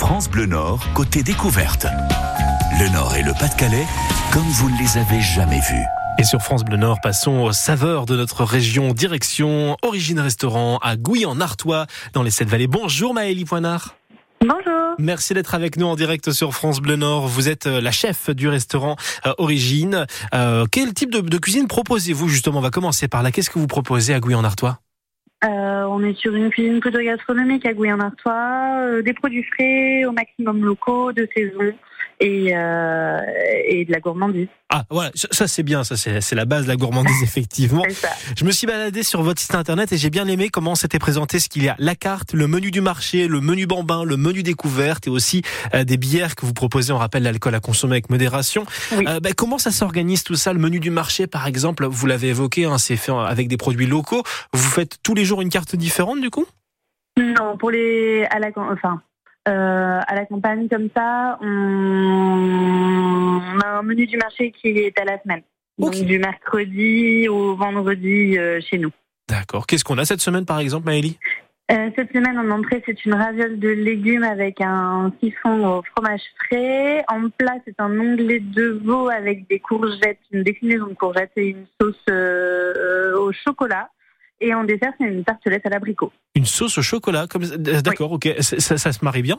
France Bleu Nord, côté découverte. Le Nord et le Pas-de-Calais, comme vous ne les avez jamais vus. Et sur France Bleu Nord, passons aux saveurs de notre région. Direction Origine Restaurant à Gouy en Artois, dans les Sept-Vallées. Bonjour Maëlie Poinard. Bonjour. Merci d'être avec nous en direct sur France Bleu Nord. Vous êtes euh, la chef du restaurant euh, Origine. Euh, quel type de, de cuisine proposez-vous justement? On va commencer par là. Qu'est-ce que vous proposez à Gouy en Artois Euh, on est sur une cuisine plutôt gastronomique à Gouy-en-Artois, euh, des produits frais au maximum locaux, de saison et, euh, et de la gourmandise. Ah voilà, ça, c'est bien, ça c'est la base de la gourmandise effectivement. Ça. Je me suis baladé sur votre site internet et j'ai bien aimé comment c'était présenté ce qu'il y a la carte, le menu du marché, le menu bambin, le menu découverte et aussi euh, des bières que vous proposez. On rappelle l'alcool à consommer avec modération. Oui. Euh, ben, comment ça s'organise tout ça? Le menu du marché, par exemple, vous l'avez évoqué, hein, c'est fait avec des produits locaux. Vous faites tous les jours une carte différente du coup? Non, pour les à la enfin euh, à la campagne comme ça, on, on a un menu du marché qui est à la semaine. Donc du mercredi au vendredi euh, chez nous. D'accord. Qu'est-ce qu'on a cette semaine, par exemple, Maëlie? Euh, cette semaine en entrée, c'est une raviole de légumes avec un siphon au fromage frais. En plat, c'est un onglet de veau avec des courgettes, une déclinaison de courgettes et une sauce euh, au chocolat. Et en dessert, c'est une tartelette à l'abricot. Une sauce au chocolat, comme d'accord, ok, ça, se marie bien?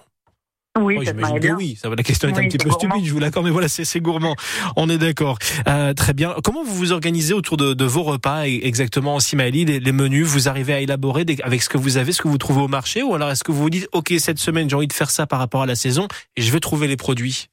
Oui, Oui, ça que bien. oui. Ça, la question est un petit peu gourmand. stupide, je vous l'accorde, mais voilà, c'est gourmand. On est d'accord. Euh, très bien. Comment vous vous organisez autour de, de vos repas et- exactement, Simaëlie, les, les menus? Vous arrivez à élaborer des- avec ce que vous avez, ce que vous trouvez au marché, ou alors est-ce que vous vous dites, ok, cette semaine j'ai envie de faire ça par rapport à la saison et je vais trouver les produits?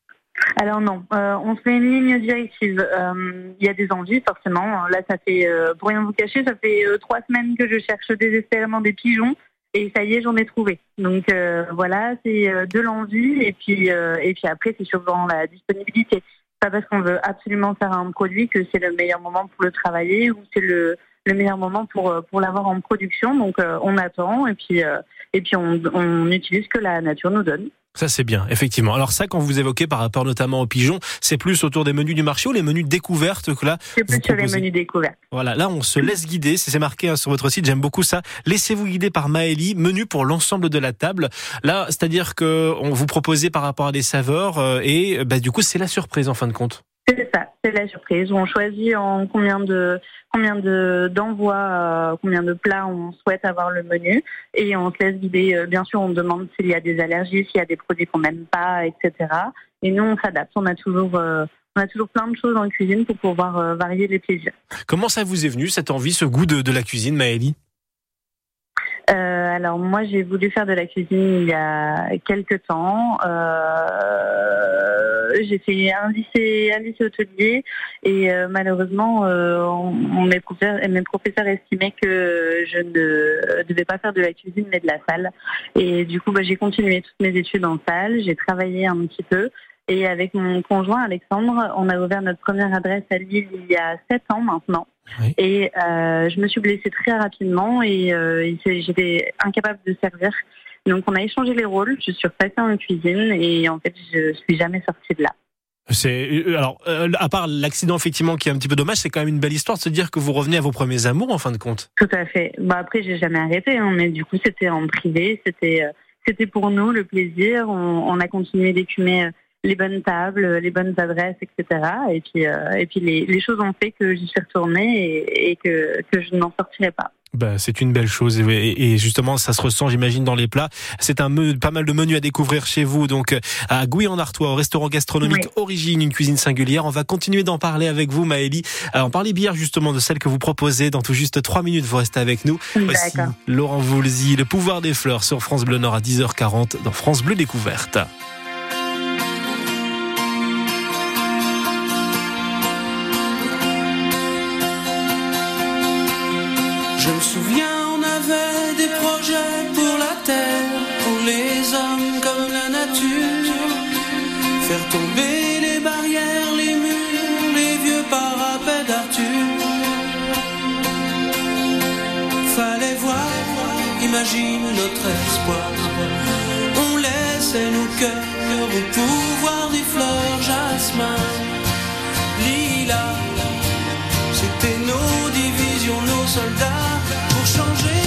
Alors non, euh, on se fait une ligne directive. Euh, Il y a des envies, forcément. Là, ça fait, euh, pour rien vous cacher, ça fait euh, trois semaines que je cherche désespérément des pigeons. Et ça y est, j'en ai trouvé. Donc euh, voilà, c'est de l'envie et puis et puis après c'est souvent la disponibilité. Pas parce qu'on veut absolument faire un produit que c'est le meilleur moment pour le travailler ou c'est le, le meilleur moment pour pour l'avoir en production. Donc on attend et puis et puis on utilise ce que la nature nous donne. Ça c'est bien, effectivement. Alors ça, quand vous évoquez par rapport notamment aux pigeons, c'est plus autour des menus du marché ou les menus découvertes que là C'est plus sur les menus découverts. Voilà, là on se laisse guider, c'est c'est marqué hein, sur votre site, j'aime beaucoup ça. Laissez-vous guider par Maëlie, menu pour l'ensemble de la table. Là, c'est-à-dire que on vous proposez par rapport à des saveurs euh, et bah, du coup c'est la surprise en fin de compte. C'est ça, c'est la surprise. On choisit en combien de combien de d'envois, euh, combien de plats on souhaite avoir le menu et on se laisse guider. Euh, Bien sûr, on demande s'il y a des allergies, s'il y a des produits qu'on n'aime pas, etc. Et nous, on s'adapte. On a toujours euh, on a toujours plein de choses en cuisine pour pouvoir euh, varier les plaisirs. Comment ça vous est venu cette envie, ce goût de, de la cuisine, Maëlie? Alors moi, j'ai voulu faire de la cuisine il y a quelques temps. Euh, j'ai fait un lycée, un lycée hôtelier et euh, malheureusement, euh, on, on- mes, professeurs, mes professeurs estimaient que je ne devais pas faire de la cuisine mais de la salle. Et du coup, bah, j'ai continué toutes mes études en salle. J'ai travaillé un petit peu. Et avec mon conjoint Alexandre, on a ouvert notre première adresse à Lille il y a sept ans maintenant. Oui. Et euh, je me suis blessée très rapidement et euh, j'étais incapable de servir. Donc on a échangé les rôles. Je suis repassée en cuisine et en fait je suis jamais sortie de là. C'est euh, alors euh, à part l'accident effectivement qui est un petit peu dommage, c'est quand même une belle histoire de se dire que vous revenez à vos premiers amours en fin de compte. Tout à fait. Bah après j'ai jamais arrêté, hein, mais du coup c'était en privé, c'était euh, c'était pour nous le plaisir. On, on a continué d'écumer les bonnes tables, les bonnes adresses, etc. Et puis euh, et puis les, les choses ont fait que j'y suis retournée et, et que que je n'en sortirai pas. Bah, c'est une belle chose et, justement ça se ressent j'imagine dans les plats. C'est un me- pas mal de menus à découvrir chez vous donc euh, à Gouy en Artois au restaurant gastronomique Oui. Origine une cuisine singulière. On va continuer d'en parler avec vous Maëlie. Alors, on parlait bière justement de celle que vous proposez dans tout juste trois minutes. Vous restez avec nous. Voici. Laurent Voulzy, le pouvoir des fleurs sur France Bleu Nord à 10h40 dans France Bleu Découverte. Pour la terre, pour les hommes comme la nature. Faire tomber les barrières, les murs, les vieux parapets d'Arthur. Fallait voir, imagine notre espoir. On laissait nos cœurs au pouvoir des fleurs jasmin, lilas. C'était nos divisions, nos soldats pour changer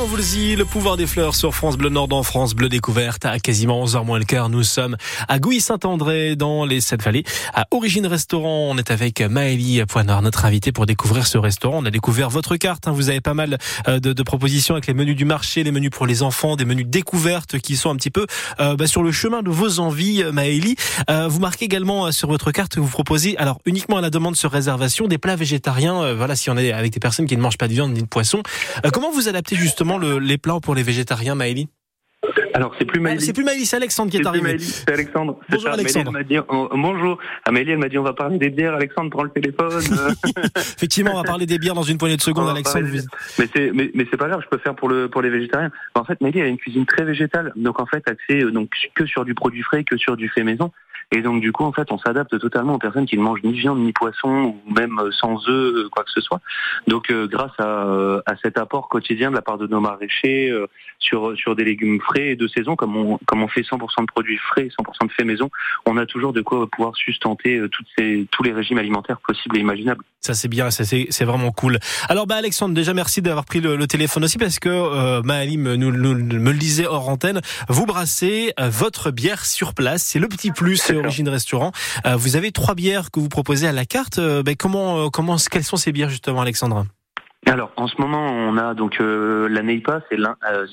le pouvoir des fleurs sur France Bleu Nord en France Bleu Découverte à quasiment 11h moins le quart. Nous sommes à Gouy-Saint-André dans les Sept-Vallées. À Origine Restaurant, on est avec Maëlie Poinard, notre invitée pour découvrir ce restaurant. On a découvert votre carte. Hein. Vous avez pas mal euh, de, de, propositions avec les menus du marché, les menus pour les enfants, des menus découvertes qui sont un petit peu euh, bah, sur le chemin de vos envies, Maëlie. Euh, vous marquez également euh, sur votre carte que vous proposez, alors uniquement à la demande sur réservation, des plats végétariens. Euh, voilà, si on est avec des personnes qui ne mangent pas de viande ni de poisson. comment vous adaptez justement le, les plans pour les végétariens, Maëlie? Alors c'est plus Maëlie. Ah, c'est plus Maëlie, c'est Alexandre qui est, arrivé. C'est Alexandre. Bonjour Alexandre. Dit, oh, bonjour. Amélie, elle m'a dit on va parler des bières. Alexandre prend le téléphone. Effectivement, on va parler des bières dans une poignée de secondes, Alexandre. Mais c'est mais, mais c'est pas grave, je peux faire pour le pour les végétariens. En fait, Maëlie elle a une cuisine très végétale, donc en fait axée euh, donc que sur du produit frais, que sur du fait maison. Et donc du coup, en fait, on s'adapte totalement aux personnes qui ne mangent ni viande ni poisson ou même euh, sans œufs, euh, quoi que ce soit. Donc euh, grâce à, à, cet apport quotidien de la part de nos maraîchers sur sur des légumes frais et de saison, comme on comme on fait 100% de produits frais, 100% de fait maison, on a toujours de quoi pouvoir sustenter toutes ces tous les régimes alimentaires possibles et imaginables. Ça c'est bien, ça c'est vraiment cool. Alors bah Alexandre, déjà merci d'avoir pris le, le, téléphone aussi parce que euh, Maëlie me, nous, nous, me le disait hors antenne. Vous brassez votre bière sur place, c'est le petit plus Origine Restaurant. Euh, vous avez trois bières que vous proposez à la carte. Euh, ben, comment, euh, comment, quelles sont ces bières justement, Alexandre? Alors, en ce moment, on a donc la Neipa, c'est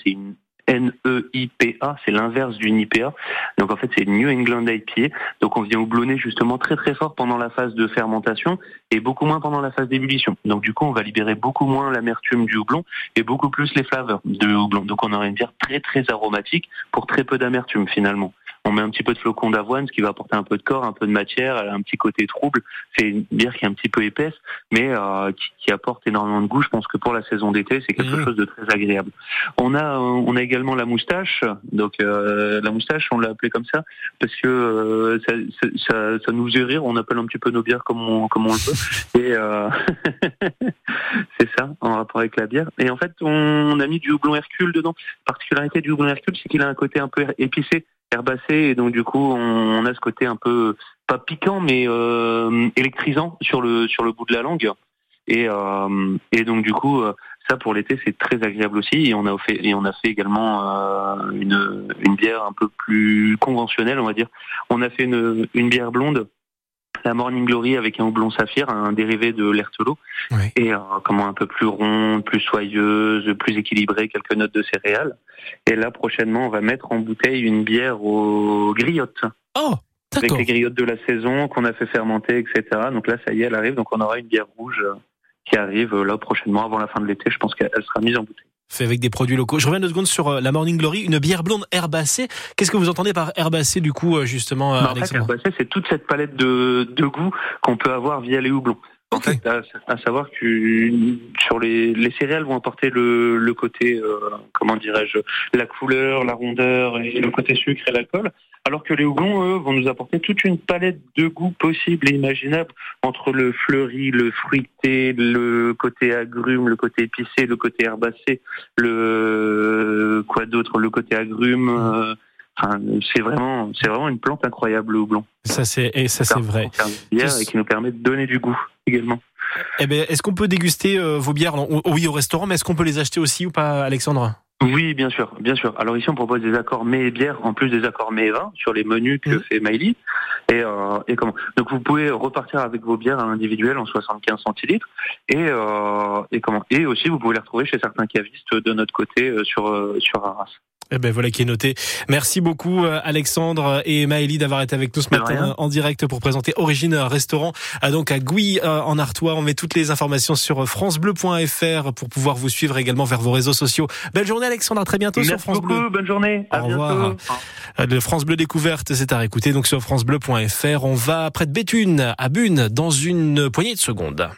c'est une N-E-I-P-A, c'est l'inverse d'une IPA. Donc en fait, c'est New England IPA. Donc on vient houblonner justement très très fort pendant la phase de fermentation et beaucoup moins pendant la phase d'ébullition. Donc du coup, on va libérer beaucoup moins l'amertume du houblon et beaucoup plus les flaveurs de houblon. Donc on aura une bière très très aromatique pour très peu d'amertume finalement on met un petit peu de flocon d'avoine, ce qui va apporter un peu de corps, un peu de matière, elle a un petit côté trouble. C'est une bière qui est un petit peu épaisse, mais euh, qui, apporte énormément de goût. Je pense que pour la saison d'été, c'est quelque mmh. chose de très agréable. On a, on a également la moustache. Donc euh, la moustache, on l'a appelée comme ça parce que euh, ça, ça, ça, nous fait rire. On appelle un petit peu nos bières comme on, comme on le veut. Et euh, c'est ça, en rapport avec la bière. Et en fait, on, a mis du houblon Hercule dedans. La particularité du houblon Hercule, c'est qu'il a un côté un peu épicé herbacé et donc du coup on, a ce côté un peu pas piquant mais euh, électrisant sur le sur le bout de la langue. Et euh, et donc du coup ça pour l'été c'est très agréable aussi. Et on a fait et on a fait également euh, une une bière un peu plus conventionnelle on va dire. On a fait une une bière blonde la Morning Glory avec un houblon saphir, un dérivé de l'Ertelo, oui. et euh, comment un peu plus ronde, plus soyeuse, plus équilibrée, quelques notes de céréales. Et là prochainement, on va mettre en bouteille une bière aux griottes. Oh avec les griottes de la saison qu'on a fait fermenter, etc. Donc là, ça y est, elle arrive. Donc on aura une bière rouge euh, qui arrive euh, là prochainement, avant la fin de l'été. Je pense qu'elle sera mise en bouteille fait avec des produits locaux. Je reviens deux secondes sur euh, la Morning Glory, une bière blonde herbacée. Qu'est-ce que vous entendez par herbacée du coup euh, justement bah, En fait, herbacée, c'est toute cette palette de, de goût qu'on peut avoir via les houblons. En fait, à, savoir que sur les, les céréales vont apporter le, le côté, euh, comment dirais-je, la couleur, la rondeur et le côté sucre et l'alcool, alors que les houblons, eux, vont nous apporter toute une palette de goûts possibles et imaginables entre le fleuri, le fruité, le côté agrume, le côté épicé, le côté herbacé, le quoi d'autre, le côté agrume. Euh, c'est vraiment, c'est vraiment une plante incroyable le houblon. Ça c'est et ça c'est vrai. Et qui nous permet de donner du goût également. Eh ben, est-ce qu'on peut déguster euh, vos bières Oui, au restaurant, mais est-ce qu'on peut les acheter aussi ou pas, Alexandre? Oui, bien sûr, bien sûr. Alors ici, on propose des accords mets et bières en plus des accords mets et vins sur les menus que mmh. fait Miley. Et, euh, et comment? Donc vous pouvez repartir avec vos bières individuelles en 75 centilitres. Et, euh, et comment? Et aussi, vous pouvez les retrouver chez certains cavistes de notre côté euh, sur euh, sur Arras. Eh ben voilà qui est noté. Merci beaucoup euh, Alexandre et Maëlie d'avoir été avec nous ce matin en direct pour présenter Origine Restaurant euh, donc à Gouy euh, en Artois. On met toutes les informations sur francebleu.fr pour pouvoir vous suivre également vers vos réseaux sociaux. Belle journée Alexandre, à très bientôt Merci sur France beaucoup, Bleu. Bonne journée. À Au revoir. Le France Bleu découverte, c'est à réécouter donc sur francebleu.fr. On va près de Béthune à Bune dans une poignée de secondes.